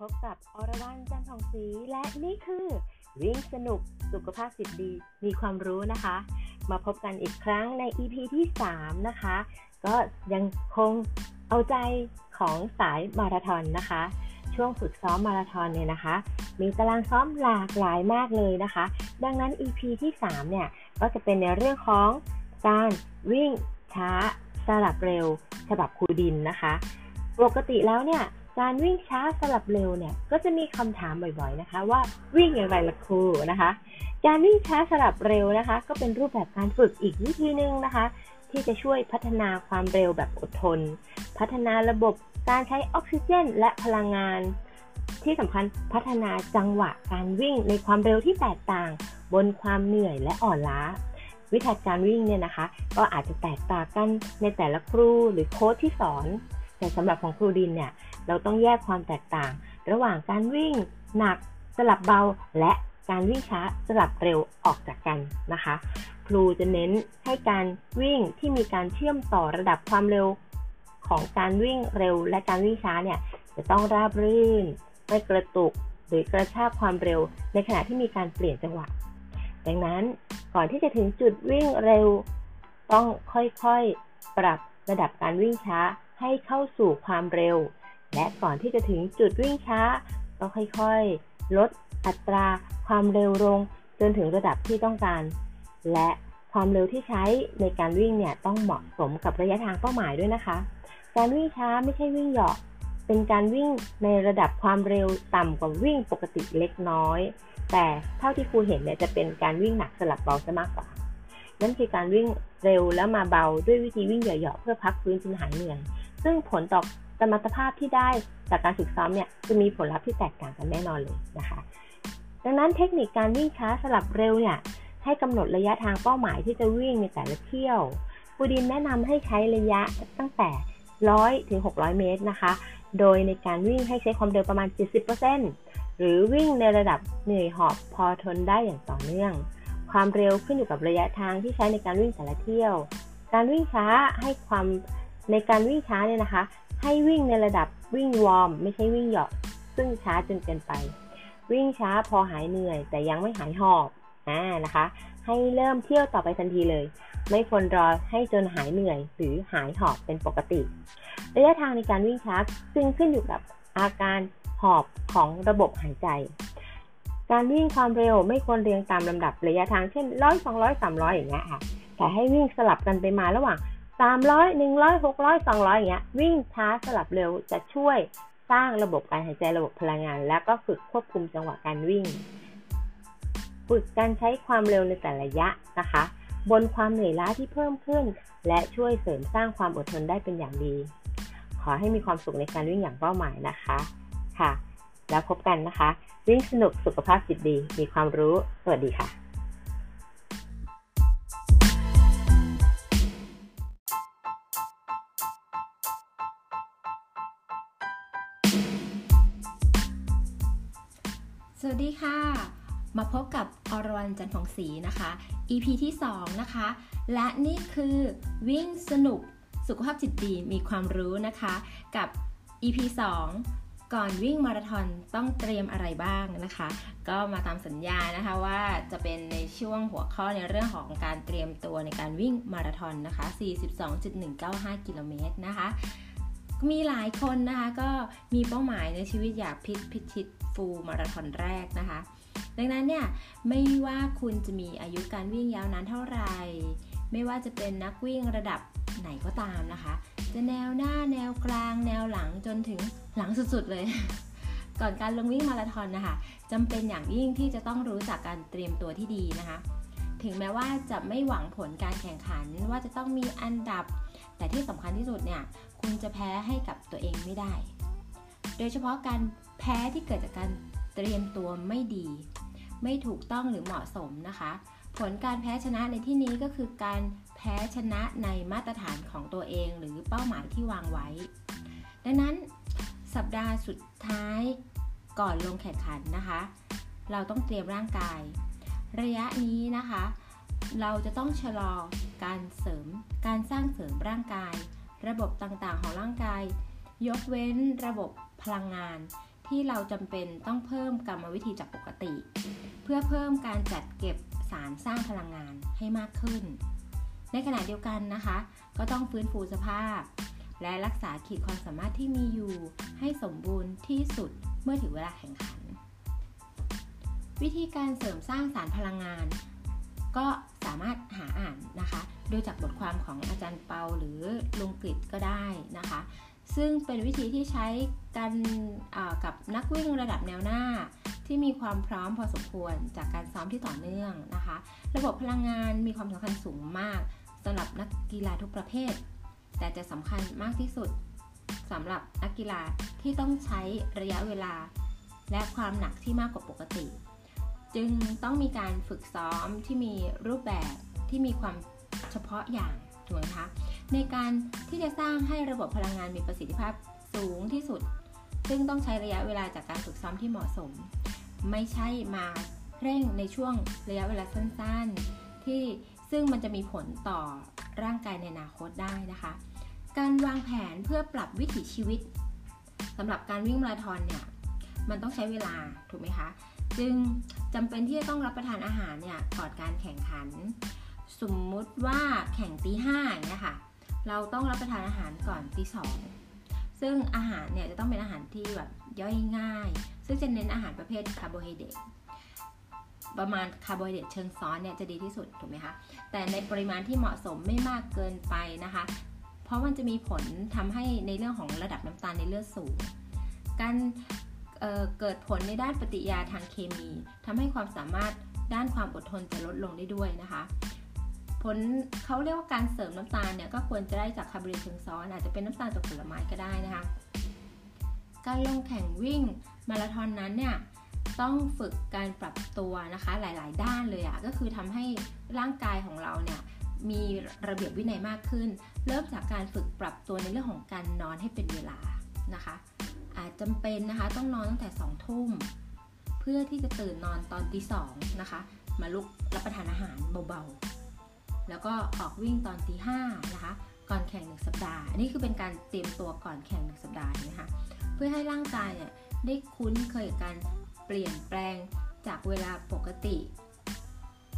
พบกับอรวรรณจันทองศรีและนี่คือวิ่งสนุกสุขภาพจิตดี มีความรู้นะคะ มาพบกันอีกครั้งใน EP ที่ 3 นะคะ ก็ยังคงเอาใจของสายมาราธอนนะคะ ช่วงฝึกซ้อมมาราธอนเนี่ยนะคะ มีตารางซ้อมหลากหลายมากเลยนะคะ ดังนั้น EP ที่ 3 เนี่ย ก็จะเป็นในเรื่องของการวิ่งช้าสลับเร็ว ฉบับครูดินนะคะ ปกติแล้วเนี่ย การวิ่งช้าสลับเร็วเนี่ยก็จะมีคำถามบ่อยๆนะคะ ว่าวิ่งอย่างไรล่ะครูนะคะ การวิ่งช้าสลับเร็วนะคะ ก็เป็นรูปแบบการฝึกอีกวิธีหนึ่งนะคะ ที่จะช่วยพัฒนาความเร็วแบบอดทน พัฒนาระบบการใช้ออกซิเจน และพลังงาน ที่สำคัญพัฒนาจังหวะการวิ่งในความเร็วที่แตกต่าง บนความเหนื่อยและอ่อนล้าวิธีการวิ่งเนี่ยนะคะ ก็อาจจะแตกต่างกันในแต่ละครูหรือโค้ชที่สอน แต่สำหรับของครูดินเนี่ย เราต้องแยกความแตกต่าง ระหว่างการวิ่งหนักสลับเบาและการวิ่งช้าสลับเร็วออกจากกันนะคะ ครูจะเน้นให้การวิ่งที่มีการเชื่อมต่อระดับความเร็วของการวิ่งเร็วและการวิ่งช้าเนี่ยจะต้องราบรื่น ไม่กระตุกหรือกระชากความเร็ว ในขณะที่มีการเปลี่ยนจังหวะ ดังนั้นก่อนที่จะถึงจุดวิ่งเร็ว ต้องค่อยๆปรับระดับการวิ่งช้าให้เข้าสู่ความเร็ว และก่อนที่จะถึงจุดวิ่งช้า ก็ค่อยๆ ลดอัตราความเร็วลงจนถึงระดับที่ต้องการ และความเร็วที่ใช้ในการวิ่งเนี่ยต้องเหมาะสมกับระยะทางเป้าหมายด้วยนะคะ การวิ่งช้าไม่ใช่วิ่งเหยาะ เป็นการวิ่งในระดับความเร็วต่ำกว่าวิ่งปกติเล็กน้อย แต่เท่าที่ครูเห็นเนี่ยจะเป็นการวิ่งหนักสลับเบาซะมากกว่า นั่นคือการวิ่งเร็วแล้วมาเบาด้วยวิธีวิ่งเหยาะๆเพื่อพักฟื้นจนหายเหนื่อย ซึ่งผลต่อ สมรรถภาพที่ได้จากการฝึกซ้อมเนี่ยจะมีผลลัพธ์ที่แตกต่างกันแน่นอนเลยนะคะ ดังนั้นเทคนิคการวิ่งช้าสลับเร็วเนี่ยให้กำหนดระยะทางเป้าหมายที่จะวิ่งในแต่ละเที่ยวปูดินแนะนำให้ใช้ระยะตั้งแต่ 100ถึง600 เมตรนะคะ โดยในการวิ่งให้ใช้ความเร็วประมาณ 70%หรือวิ่งในระดับเหนื่อยหอบพอทนได้อย่างต่อเนื่อง ความเร็วขึ้นอยู่กับระยะทางที่ใช้ในการวิ่งแต่ละเที่ยว การวิ่งช้าให้ความในการวิ่งช้าเนี่ยนะคะ ให้วิ่งในระดับวิ่งวอร์มไม่ใช่วิ่งเหยาะซึ่งช้าจนเกินไป วิ่งช้าพอหายเหนื่อย แต่ยังไม่หายหอบอ่านะคะ ให้เริ่มเที่ยวต่อไปทันทีเลย ไม่ควรรอให้จนหายเหนื่อย หรือหายหอบเป็นปกติระยะทางในการวิ่งช้าซึ่งขึ้นอยู่กับอาการหอบของระบบหายใจ การวิ่งความเร็วไม่ควรเรียงตามลำดับระยะทางเช่นร้อยสองร้อยสามร้อยอย่างเงี้ยค่ะแต่ให้วิ่งสลับกันไปมาระหว่าง สามร้อยหนึ่งร้อยหกร้อยสองร้อยอย่างเงี้ยวิ่งช้าสลับเร็วจะช่วยสร้างระบบการหายใจระบบพลังงาน และก็ฝึกควบคุมจังหวะการวิ่ง ฝึกการใช้ความเร็วในแต่ละระยะนะคะ บนความเหนื่อยล้าที่เพิ่มขึ้น และช่วยเสริมสร้างความอดทนได้เป็นอย่างดี ขอให้มีความสุขในการวิ่งอย่างเป้าหมายนะคะค่ะ แล้วพบกันนะคะ วิ่งสนุกสุขภาพจิตดี มีความรู้สวัสดีค่ะ พบกับอรวรรณจันทองศรีนะคะ EP ที่ 2 นะคะ และนี่คือวิ่งสนุกสุขภาพจิตดีมีความรู้นะคะ กับ EP 2 ก่อนวิ่งมาราธอนต้องเตรียมอะไรบ้างนะคะ ก็มาตามสัญญานะคะว่าจะเป็นในช่วงหัวข้อในเรื่องของการเตรียมตัวในการวิ่งมาราธอนนะคะ 42.195 กิโลเมตรนะคะมีหลายคนนะคะก็มีเป้าหมายในชีวิตอยากพิพิชิตฟูลมาราธอนแรกนะคะ ดังนั้นเนี่ยไม่ว่าคุณจะมีอายุการวิ่งยาวนานเท่าไหร่ ไม่ว่าจะเป็นนักวิ่งระดับไหนก็ตามนะคะ จะแนวหน้าแนวกลาง แนวหลังจนถึงหลังสุดๆเลย ก่อนการลงวิ่งมาราธอนนะคะจำเป็นอย่างยิ่งที่จะต้องรู้จักการเตรียมตัวที่ดีนะคะ ถึงแม้ว่าจะไม่หวังผลการแข่งขันว่าจะต้องมีอันดับ แต่ที่สำคัญที่สุดเนี่ยคุณจะแพ้ให้กับตัวเองไม่ได้ โดยเฉพาะการแพ้ที่เกิดจากการ เตรียมตัวไม่ดี ไม่ถูกต้องหรือเหมาะสมนะคะ ผลการแพ้ชนะในที่นี้ก็คือการแพ้ชนะในมาตรฐานของตัวเองหรือเป้าหมายที่วางไว้ ดังนั้นสัปดาห์สุดท้ายก่อนลงแข่งขันนะคะ เราต้องเตรียมร่างกาย ระยะนี้นะคะ เราจะต้องชะลอการเสริมการสร้างเสริมร่างกาย ระบบต่างๆของร่างกาย ยกเว้นระบบพลังงาน ที่เราจำเป็นต้องเพิ่มกรรมวิธีจากปกติ เพื่อเพิ่มการจัดเก็บสารสร้างพลังงานให้มากขึ้น ในขณะเดียวกันนะคะ ก็ต้องฟื้นฟูสภาพ และรักษาขีดความสามารถที่มีอยู่ ให้สมบูรณ์ที่สุดเมื่อถึงเวลาแข่งขัน วิธีการเสริมสร้างสารพลังงาน ก็สามารถหาอ่านนะคะ โดยจากบทความของอาจารย์เปาหรือลุงกฤษก็ได้นะคะ ซึ่งเป็นวิธีที่ใช้กันกับนักวิ่งระดับแนวหน้า ที่มีความพร้อมพอสมควรจากการซ้อมที่ต่อเนื่องนะคะ ระบบพลังงานมีความสำคัญสูงมากสำหรับนักกีฬาทุกประเภท แต่จะสำคัญมากที่สุดสำหรับนักกีฬาที่ต้องใช้ระยะเวลา และความหนักที่มากกว่าปกติ จึงต้องมีการฝึกซ้อมที่มีรูปแบบที่มีความเฉพาะอย่างถูกไหมคะ ในการที่จะสร้างให้ระบบพลังงานมีประสิทธิภาพสูงที่สุด ซึ่งต้องใช้ระยะเวลาจากการฝึกซ้อมที่เหมาะสม ไม่ใช่มาเร่งในช่วงระยะเวลาสั้นๆ ที่ซึ่งมันจะมีผลต่อร่างกายในอนาคตได้นะคะ การวางแผนเพื่อปรับวิถีชีวิตสำหรับการวิ่งมาราธอนเนี่ยมันต้องใช้เวลาถูกไหมคะ จึงจำเป็นที่จะต้องรับประทานอาหารเนี่ยก่อนการแข่งขัน สมมุติว่าแข่งตีห้าเนี่ยค่ะ เราต้องรับประทานอาหารก่อนตีสองซึ่งอาหารเนี่ยจะต้องเป็นอาหารที่แบบย่อยง่าย ซึ่งจะเน้นอาหารประเภทคาร์โบไฮเดรตประมาณคาร์โบไฮเดรตเชิงซ้อนเนี่ยจะดีที่สุดถูกไหมคะแต่ในปริมาณที่เหมาะสมไม่มากเกินไปนะคะ เพราะมันจะมีผลทำให้ในเรื่องของระดับน้ำตาลในเลือดสูง การเเกิดผลในด้านปฏิยาทางเคมีทำให้ความสามารถด้านความอดทนจะลดลงได้ด้วยนะคะ ผลเขาเรียกว่าการเสริมน้ำตาลเนี่ยก็ควรจะได้จากคาร์บไฮเดรตเชิงซ้อนอาจจะเป็นน้ำตาลจากผลไม้ก็ได้นะคะ การลงแข่งวิ่งมาราธอนนั้นเนี่ยต้องฝึกการปรับตัวนะคะหลาย ๆ ด้านเลยอะ่ะก็คือทำให้ร่างกายของเราเนี่ยมีระเบียบวินัยมากขึ้น เริ่มจากการฝึกปรับตัวในเรื่องของการนอนให้เป็นเวลานะคะ อาจจำเป็นนะคะต้องนอนตั้งแต่2องทุ่มเพื่อที่จะตื่นนอนตอนตีสองนะคะ มาลุกรับประทานอาหารเบาๆ แล้วก็ออกวิ่งตอนตีห้านะคะ ก่อนแข่งหนึ่งสัปดาห์ อันนี้คือเป็นการเตรียมตัวก่อนแข่งหนึ่งสัปดาห์นะคะ เพื่อให้ร่างกายเนี่ยได้คุ้นเคยกับการเปลี่ยนแปลงจากเวลาปกติ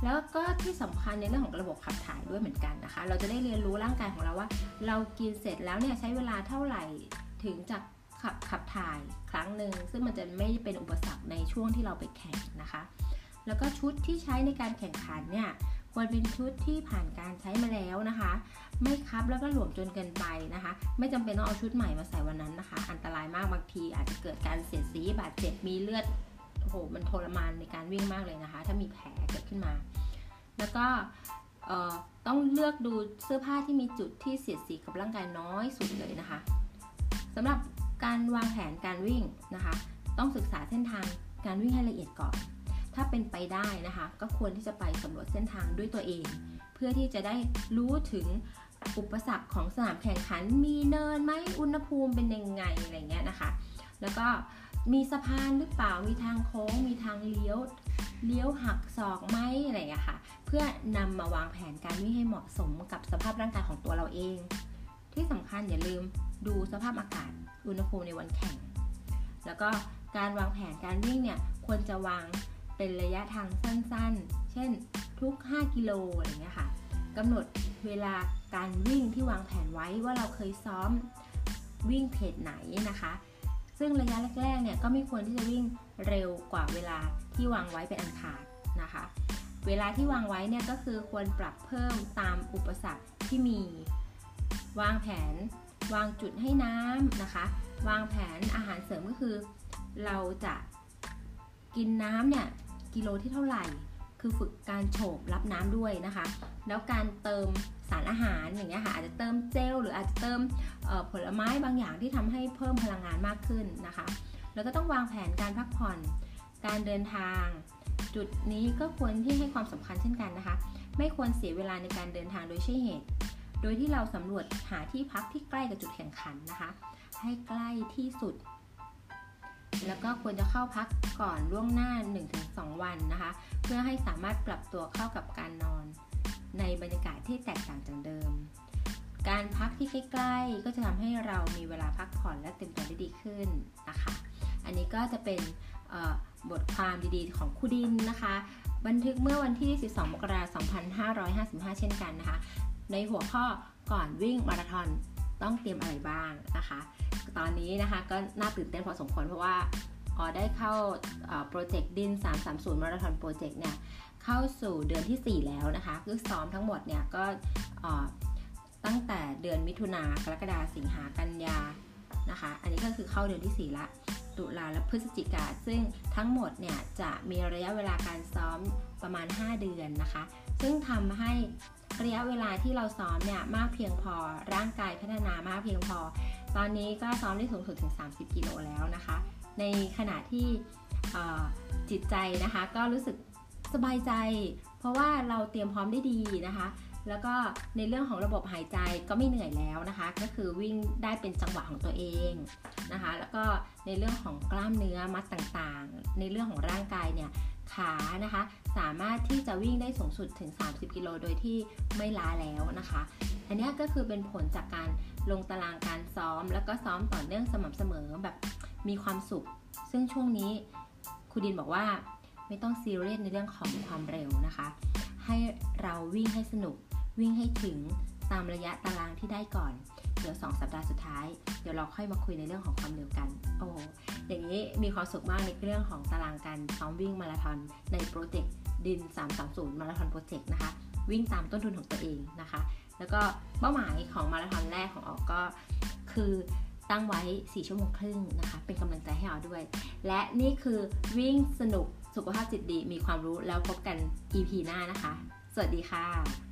แล้วก็ที่สำคัญในเรื่องของระบบขับถ่ายด้วยเหมือนกันนะคะ เราจะได้เรียนรู้ร่างกายของเราว่า เรากินเสร็จแล้วเนี่ยใช้เวลาเท่าไหร่ถึงจะขับขับถ่ายครั้งหนึ่งซึ่งมันจะไม่เป็นอุปสรรคในช่วงที่เราไปแข่งนะคะ แล้วก็ชุดที่ใช้ในการแข่งขันเนี่ย ควรเป็นชุดที่ผ่านการใช้มาแล้วนะคะ ไม่คับแล้วก็หลวมจนเกินไปนะคะ ไม่จำเป็นต้องเอาชุดใหม่มาใส่วันนั้นนะคะ อันตรายมากบางที อาจจะเกิดการเสียดสีบาดเจ็บมีเลือดโอ้โหมันทรมานในการวิ่งมากเลยนะคะ ถ้ามีแผลเกิดขึ้นมา แล้วก็ต้องเลือกดูเสื้อผ้าที่มีจุดที่เสียดสีกับร่างกายน้อยสุดเลยนะคะสำหรับการวางแผนการวิ่งนะคะ ต้องศึกษาเส้นทางการวิ่งให้ละเอียดก่อน ถ้าเป็นไปได้นะคะ ก็ควรที่จะไปสำรวจเส้นทางด้วยตัวเอง เพื่อที่จะได้รู้ถึงอุปสรรคของสนามแข่งขัน มีเนินไหมอุณหภูมิเป็นยังไงอะไรเงี้ยนะคะ แล้วก็มีสะพานหรือเปล่ามีทางโค้ง มีทางเลี้ยวเลี้ยวหักศอกไหมอะไรเงี้ยค่ะ เพื่อนำมาวางแผนการวิ่งให้เหมาะสมกับสภาพร่างกายของตัวเราเอง ที่สำคัญอย่าลืมดูสภาพอากาศอุณหภูมิในวันแข่ง แล้วก็การวางแผนการวิ่งเนี่ยควรจะวาง เป็นระยะทางสั้นๆ เช่นทุก 5 กิโลอะไรเงี้ยค่ะกำหนดเวลาการวิ่งที่วางแผนไว้ว่าเราเคยซ้อมวิ่งเพจไหนนะคะ ซึ่งระยะแรกๆเนี่ยก็ไม่ควรที่จะวิ่งเร็วกว่าเวลาที่วางไว้เป็นอันขาดนะคะ เวลาที่วางไว้เนี่ยก็คือควรปรับเพิ่มตามอุปสรรคที่มี วางแผน วางจุดให้น้ำนะคะ วางแผนอาหารเสริมก็คือ เราจะ กินน้ำเนี่ยกิโลที่เท่าไหร่ คือฝึกการโฉบรับน้ำด้วยนะคะ แล้วการเติมสารอาหารอย่างเงี้ยค่ะ อาจจะเติมเจลหรืออาจจะเติมผลไม้บางอย่างที่ทำให้เพิ่มพลังงานมากขึ้นนะคะ แล้วก็ต้องวางแผนการพักผ่อน การเดินทาง จุดนี้ก็ควรที่ให้ความสำคัญเช่นกันนะคะ ไม่ควรเสียเวลาในการเดินทางโดยใช่เหตุ โดยที่เราสำรวจหาที่พักที่ใกล้กับจุดแข่งขันนะคะ ให้ใกล้ที่สุด แล้วก็ควรจะเข้าพักก่อนล่วงหน้า 1-2 วันนะคะ เพื่อให้สามารถปรับตัวเข้ากับการนอน ในบรรยากาศที่แตกต่างจากเดิม การพักที่ใกล้ๆ ก็จะทำให้เรามีเวลาพักผ่อนและเต็มตัวได้ดีขึ้นนะคะ อันนี้ก็จะเป็นบทความดีๆ ของคูดินนะคะ บันทึกเมื่อวันที่ 12 มกราคม 2555 เช่นกันนะคะ ในหัวข้อก่อนวิ่งมาราธอน ต้องเตรียมอะไรบ้างนะคะ ตอนนี้นะคะก็น่าตื่นเต้นพอสมควรเพราะว่าออได้เข้าโปรเจกต์ดิน 330มาราธอนโปรเจกต์เนี่ยเข้าสู่เดือนที่ 4 แล้วนะคะคือซ้อมทั้งหมดเนี่ยก็ตั้งแต่เดือนมิถุนากรกฎาสิงหากันยานะคะ อันนี้ก็คือเข้าเดือนที่ 4 ละ ตุลาและพฤศจิกา ซึ่งทั้งหมดเนี่ยจะมีระยะเวลาการซ้อมประมาณ 5 เดือนนะคะ ซึ่งทำให้ ระยะเวลาที่เราซ้อมเนี่ยมากเพียงพอร่างกายพัฒนามากเพียงพอ ตอนนี้ก็ซ้อมได้สูงสุดถึง 30 กิโลแล้วนะคะ ในขณะที่จิตใจนะคะก็รู้สึกสบายใจ เพราะว่าเราเตรียมพร้อมได้ดีนะคะ แล้วก็ในเรื่องของระบบหายใจก็ไม่เหนื่อยแล้วนะคะ ก็คือวิ่งได้เป็นจังหวะของตัวเองนะคะ แล้วก็ในเรื่องของกล้ามเนื้อมัดต่างๆ ในเรื่องของร่างกายเนี่ย ขานะคะ สามารถที่จะวิ่งได้สูงสุดถึง 30 กิโลโดยที่ไม่ล้าแล้วนะคะ อันนี้ก็คือเป็นผลจากการลงตารางการซ้อม แล้วก็ซ้อมต่อเนื่องสม่ำเสมอแบบมีความสุข ซึ่งช่วงนี้ครูดินบอกว่าไม่ต้องซีเรียสในเรื่องของความเร็วนะคะ ให้เราวิ่งให้สนุกวิ่งให้ถึงตามระยะตารางที่ได้ก่อน เดี๋ยว2สัปดาห์สุดท้าย เดี๋ยวเราค่อยมาคุยในเรื่องของความเร็วกัน โอ้อย่างนี้มีความสุขมากในเรื่องของตารางการซ้อมวิ่งมาราธอนในโปรเจกต์ดิน 330 มาราธอนโปรเจกต์นะคะ วิ่งตามต้นทุนของตัวเองนะคะ แล้วก็เป้าหมายของมาราธอนแรกของออกก็คือตั้งไว้ 4 ชั่วโมงครึ่งนะคะ เป็นกำลังใจให้ออด้วย และนี่คือวิ่งสนุกสุขภาพจิตดีมีความรู้แล้วพบกัน EP หน้านะคะ สวัสดีค่ะ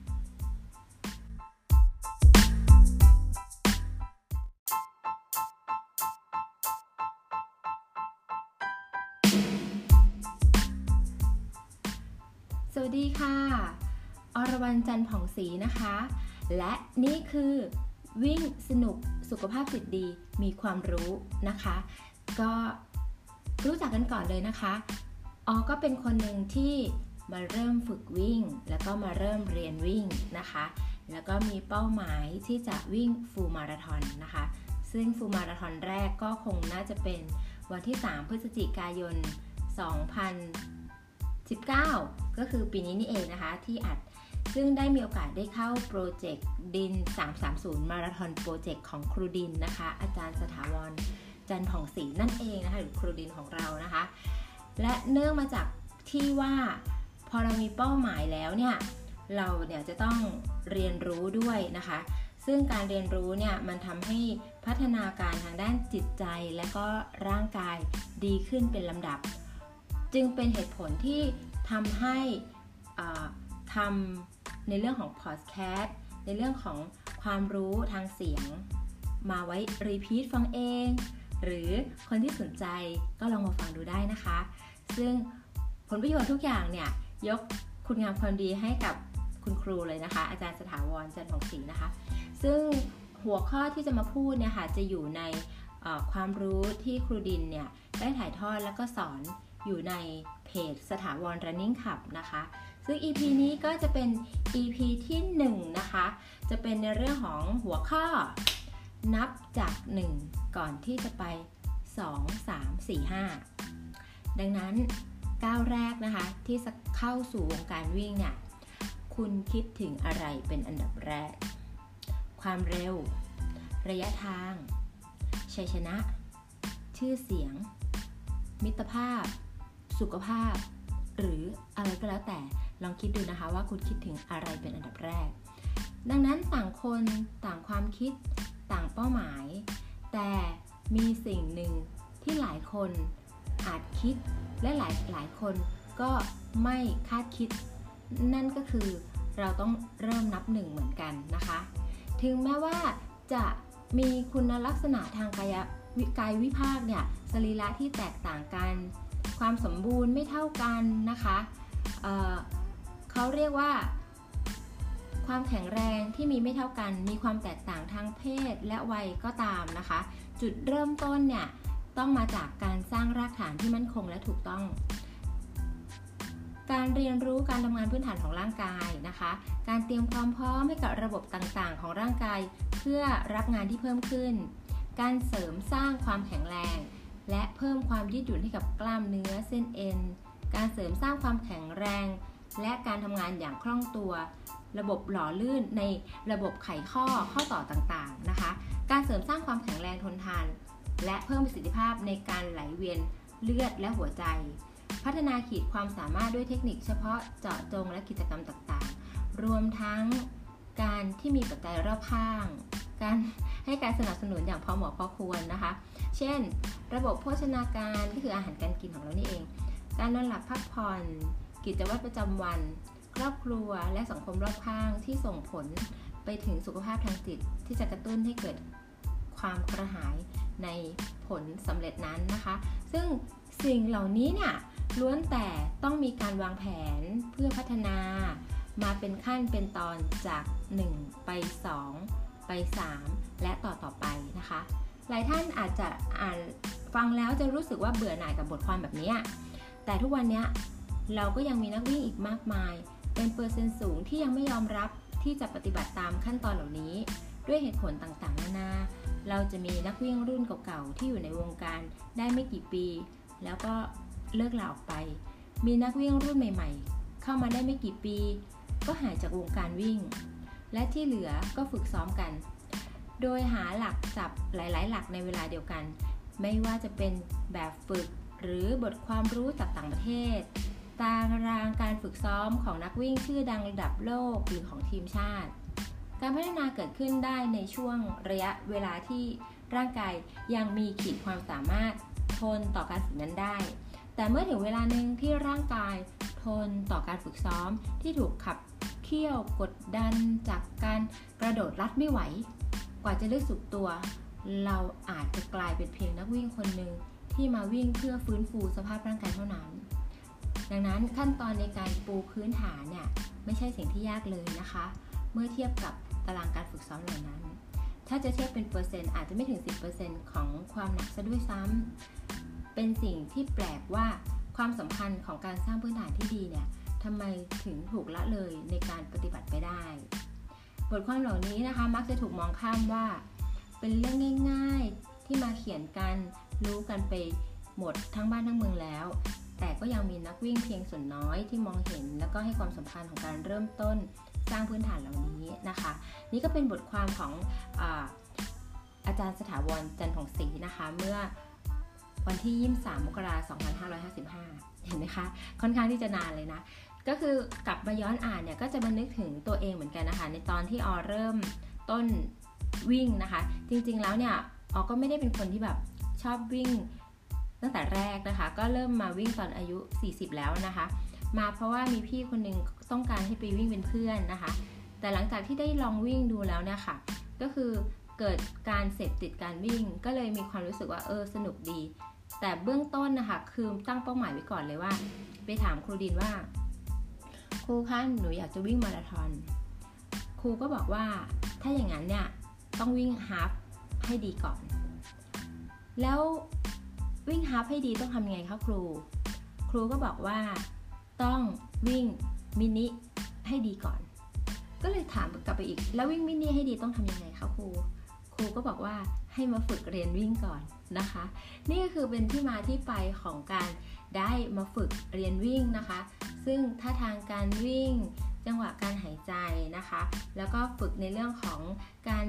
วรรณจันทร์ผ่องศรีนะคะ และนี่คือวิ่งสนุกสุขภาพจิตดีมีความรู้นะคะ ก็รู้จักกันก่อนเลยนะคะอ๋อก็เป็นคนหนึ่งที่มาเริ่มฝึกวิ่ง แล้วก็มาเริ่มเรียนวิ่งนะคะ แล้วก็มีเป้าหมายที่จะวิ่งฟูลมาราทอนนะคะ ซึ่งฟูลมาราทอนแรกก็คงน่าจะเป็นวันที่ 3 พฤศจิกายน 2019 ก็คือปีนี้นี่เองนะคะที่อัด ซึ่งได้มีโอกาสได้เข้าโปรเจกต์ดิน 330 มาราทอนโปรเจกต์ของครูดินนะคะ อาจารย์สถาวรจันผ่องศรีนั่นเองนะคะหรือครูดินของเรานะคะ และเนื่องมาจากที่ว่าพอเรามีเป้าหมายแล้วเนี่ยเราเนี่ยจะต้องเรียนรู้ด้วยนะคะ ซึ่งการเรียนรู้เนี่ยมันทำให้พัฒนาการทางด้านจิตใจและก็ร่างกายดีขึ้นเป็นลำดับ จึงเป็นเหตุผลที่ทำให้ทำ ในเรื่องของพอดแคสต์ในเรื่องของความรู้ทางเสียง มาไว้รีพีทฟังเอง หรือคนที่สนใจก็ลองมาฟังดูได้นะคะ ซึ่งผลประโยชน์ทุกอย่างเนี่ย ยกคุณงามความดีให้กับคุณครูเลยนะคะ อาจารย์สถาวรจันทร์ของศรีนะคะ ซึ่งหัวข้อที่จะมาพูดเนี่ยค่ะจะอยู่ในความรู้ที่ครูดินเนี่ยได้ถ่ายทอดแล้วก็สอนอยู่ในเพจสถาวร running club นะคะ ซึ่ง EP นี้ก็จะเป็น EP ที่1นะคะ จะเป็นในเรื่องของหัวข้อ นับจาก 1 ก่อนที่จะไป 2 3 4 5 ดังนั้นก้าวแรกนะคะที่จะเข้าสู่วงการวิ่งเนี่ย คุณคิดถึงอะไรเป็นอันดับแรก ความเร็ว ระยะทาง ชัยชนะ ชื่อเสียง มิตรภาพ สุขภาพ หรืออะไรก็แล้วแต่ ลองคิดดูนะคะว่าคุณคิดถึงอะไรเป็นอันดับแรก ดังนั้นต่างคนต่างความคิดต่างเป้าหมาย แต่มีสิ่งหนึ่งที่หลายคนอาจคิดและหลายหลายคนก็ไม่คาดคิด นั่นก็คือเราต้องเริ่มนับหนึ่งเหมือนกันนะคะ ถึงแม้ว่าจะมีคุณลักษณะทางกายกายวิภาคเนี่ยสรีระที่แตกต่างกัน ความสมบูรณ์ไม่เท่ากันนะคะ เขาเรียกว่า ความแข็งแรงที่มีไม่เท่ากัน มีความแตกต่างทางเพศและวัยก็ตามนะคะ จุดเริ่มต้นเนี่ยต้องมาจากการสร้างรากฐานที่มั่นคงและถูกต้อง การเรียนรู้การทำงานพื้นฐานของร่างกายนะคะ การเตรียมความพร้อมให้กับระบบต่างๆ ของร่างกาย เพื่อรับงานที่เพิ่มขึ้น การเสริมสร้างความแข็งแรง และเพิ่มความยืดหยุ่นให้กับกล้ามเนื้อเส้นเอ็น การเสริมสร้างความแข็งแรง และการทำงานอย่างคล่องตัว ระบบหล่อลื่นในระบบไขข้อข้อต่อต่างๆนะคะ การเสริมสร้างความแข็งแรงทนทาน และเพิ่มประสิทธิภาพในการไหลเวียนเลือดและหัวใจ พัฒนาขีดความสามารถด้วยเทคนิคเฉพาะเจาะจงและกิจกรรมต่างๆ รวมทั้งการที่มีปัจจัยรอบข้าง การให้การสนับสนุนอย่างพอเหมาะพอควรนะคะ เช่น ระบบโภชนาการก็คืออาหารการกินของเรานี่เอง การนอนหลับพักผ่อน กิจวัตรประจำวัน ครอบครัวและสังคมรอบข้างที่ส่งผลไปถึงสุขภาพทางจิตที่จะกระตุ้นให้เกิดความกระหายในผลสำเร็จนั้นนะคะ ซึ่งสิ่งเหล่านี้เนี่ยล้วนแต่ต้องมีการวางแผนเพื่อพัฒนา มาเป็นขั้นเป็นตอนจาก 1 ไป 2 ไป 3 และต่อต่อไปนะคะ หลายท่านอาจจะอ่านฟังแล้วจะรู้สึกว่าเบื่อหน่ายกับบทความแบบนี้ แต่ทุกวันนี้ เราก็ยังมีนักวิ่งอีกมากมาย เป็นเปอร์เซ็นต์สูงที่ยังไม่ยอมรับที่จะปฏิบัติตามขั้นตอนเหล่านี้ ด้วยเหตุผลต่างๆ นานา เราจะมีนักวิ่งรุ่นเก่าๆ ที่อยู่ในวงการได้ไม่กี่ปี แล้วก็เลิกลาออกไป มีนักวิ่งรุ่นใหม่ ๆ เข้ามาได้ไม่กี่ปี ก็หายจากวงการวิ่ง และที่เหลือก็ฝึกซ้อมกัน โดยหาหลักจับหลาย ๆ หลักในเวลาเดียวกัน ไม่ว่าจะเป็นแบบฝึกหรือบทความรู้จากต่างประเทศ ตารางการฝึกซ้อมของนักวิ่งชื่อดังระดับโลกหรือของทีมชาติ การพัฒนาเกิดขึ้นได้ในช่วงระยะเวลาที่ร่างกายยังมีขีดความสามารถทนต่อการฝึกนั้นได้ แต่เมื่อถึงเวลาหนึ่งที่ร่างกายทนต่อการฝึกซ้อมที่ถูกขับเคี่ยวกดดันจากการกระโดดลัดไม่ไหว กว่าจะลึกสุดตัว เราอาจจะกลายเป็นเพียงนักวิ่งคนหนึ่งที่มาวิ่งเพื่อฟื้นฟูสภาพร่างกายเท่านั้น ดังนั้นขั้นตอนในการปูพื้นฐานเนี่ยไม่ใช่สิ่งที่ยากเลยนะคะ เมื่อเทียบกับตารางการฝึกซ้อมเหล่านั้น ถ้าจะเทียบเป็นเปอร์เซ็นต์อาจจะไม่ถึง 10%ของความหนักซะด้วยซ้ำเป็นสิ่งที่แปลกว่าความสำคัญของการสร้างพื้นฐานที่ดีเนี่ยทำไมถึงถูกละเลยในการปฏิบัติไปได้ บทความเหล่านี้นะคะมักจะถูกมองข้ามว่า เป็นเรื่องง่าย ๆที่มาเขียนกันรู้กันไปหมดทั้งบ้านทั้งเมืองแล้ว แต่ก็ยังมีนักวิ่งเพียงส่วนน้อยที่มองเห็น แล้วก็ให้ความสำคัญของการเริ่มต้นสร้างพื้นฐานเหล่านี้นะคะ นี่ก็เป็นบทความของอาอาจารย์สถาวรจันทองศรีนะคะ เมื่อวันที่ 23 มกราคม 2555 เห็นไหมคะ ค่อนข้างที่จะนานเลยนะ ก็คือกลับมาย้อนอ่านเนี่ย ก็จะมานึกถึงตัวเองเหมือนกันนะคะ ในตอนที่ออเริ่มต้นวิ่งนะคะ จริงๆแล้วเนี่ย ออก็ไม่ได้เป็นคนที่แบบชอบวิ่ง ตั้งแต่แรกนะคะ ก็เริ่มมาวิ่งตอนอายุ 40 แล้วนะคะ มาเพราะว่ามีพี่คนหนึ่งต้องการให้ไปวิ่งเป็นเพื่อนนะคะ แต่หลังจากที่ได้ลองวิ่งดูแล้วเนี่ยค่ะ ก็คือเกิดการเสพติดการวิ่ง ก็เลยมีความรู้สึกว่าเออสนุกดี แต่เบื้องต้นนะคะคือตั้งเป้าหมายไว้ก่อนเลยว่า ไปถามครูดินว่า ครูคะหนูอยากจะวิ่งมาราธอนครูก็บอกว่าถ้าอย่างนั้นเนี่ยต้องวิ่งฮาฟให้ดีก่อน แล้ว วิ่งฮาฟให้ดีต้องทำยังไงคะครู ครูก็บอกว่าต้องวิ่งมินิให้ดีก่อน ก็เลยถามกลับไปอีก แล้ววิ่งมินิให้ดีต้องทำยังไงคะครู ครูก็บอกว่าให้มาฝึกเรียนวิ่งก่อนนะคะ นี่ก็คือเป็นที่มาที่ไปของการได้มาฝึกเรียนวิ่งนะคะ ซึ่งท่าทางการวิ่งจังหวะการหายใจนะคะ แล้วก็ฝึกในเรื่องของการ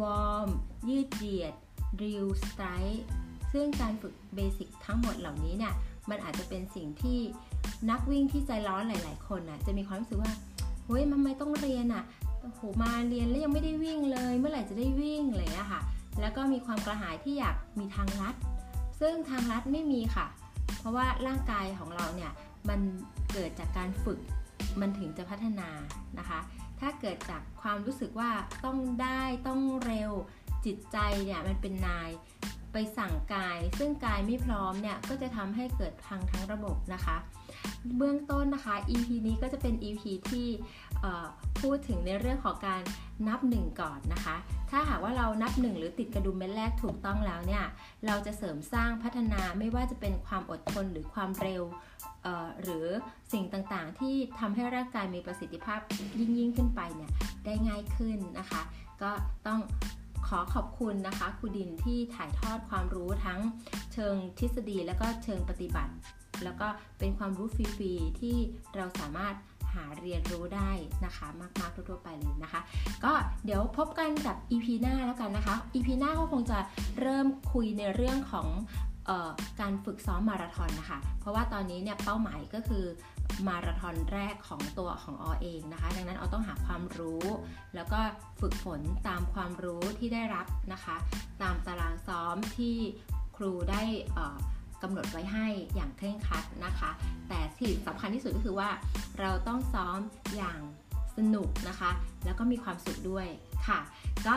วอร์ม ยืดเหยียดริวสไตร์ ซึ่งการฝึกเบสิกทั้งหมดเหล่านี้เนี่ยมันอาจจะเป็นสิ่งที่นักวิ่งที่ใจร้อนหลาย ๆ คนน่ะจะมีความรู้สึกว่าเฮ้ยมันไม่ต้องเรียนอะโหมาเรียนแล้วยังไม่ได้วิ่งเลย เมื่อไหร่จะได้วิ่งอะไรอย่างเงี้ยค่ะ แล้วก็มีความกระหายที่อยากมีทางลัด ซึ่งทางลัดไม่มีค่ะ เพราะว่าร่างกายของเราเนี่ยมันเกิดจากการฝึกมันถึงจะพัฒนานะคะ ถ้าเกิดจากความรู้สึกว่าต้องได้ต้องเร็วจิตใจเนี่ยมันเป็นนาย ไปสั่งกาย ซึ่งกายไม่พร้อมเนี่ยก็จะทำให้เกิดพังทั้งระบบนะคะ เบื้องต้นนะคะ EP นี้ก็จะเป็น EP ที่พูดถึงในเรื่องของการนับหนึ่งก่อนนะคะ ถ้าหากว่าเรานับหนึ่งหรือติดกระดุมเม็ดแรกถูกต้องแล้วเนี่ย เราจะเสริมสร้างพัฒนาไม่ว่าจะเป็นความอดทนหรือความเร็วหรือสิ่งต่างๆ ที่ทำให้ร่างกายมีประสิทธิภาพยิ่งยิ่งขึ้นไปเนี่ยได้ง่ายขึ้นนะคะ ก็ต้อง ขอขอบคุณนะคะครูดินที่ถ่ายทอดความรู้ทั้งเชิงทฤษฎีและก็เชิงปฏิบัติ แล้วก็เป็นความรู้ฟรีๆที่เราสามารถหาเรียนรู้ได้นะคะ มากๆทั่วๆไปเลยนะคะ ก็เดี๋ยวพบกันกับ EP หน้าแล้วกันนะคะ EP หน้าก็คงจะเริ่มคุยในเรื่องของออการฝึกซ้อมมาราธอนนะคะ เพราะว่าตอนนี้เนี่ยเป้าหมายก็คือ มาราธอนแรกของตัวของอเองนะคะ ดังนั้นออต้องหาความรู้ แล้วก็ฝึกฝนตามความรู้ที่ได้รับนะคะ ตามตารางซ้อมที่ครูได้กำหนดไว้ให้อย่างเคร่งครัดนะคะ แต่ที่สำคัญที่สุดก็คือว่า เราต้องซ้อมอย่างสนุกนะคะ แล้วก็มีความสุขด้วยค่ะ ก็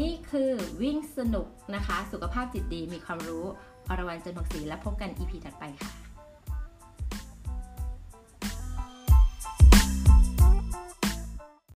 นี่คือวิ่งสนุกนะคะ สุขภาพจิตดีมีความรู้อรวรรณจันทร์ศรีและพบกัน EP ถัดไปค่ะ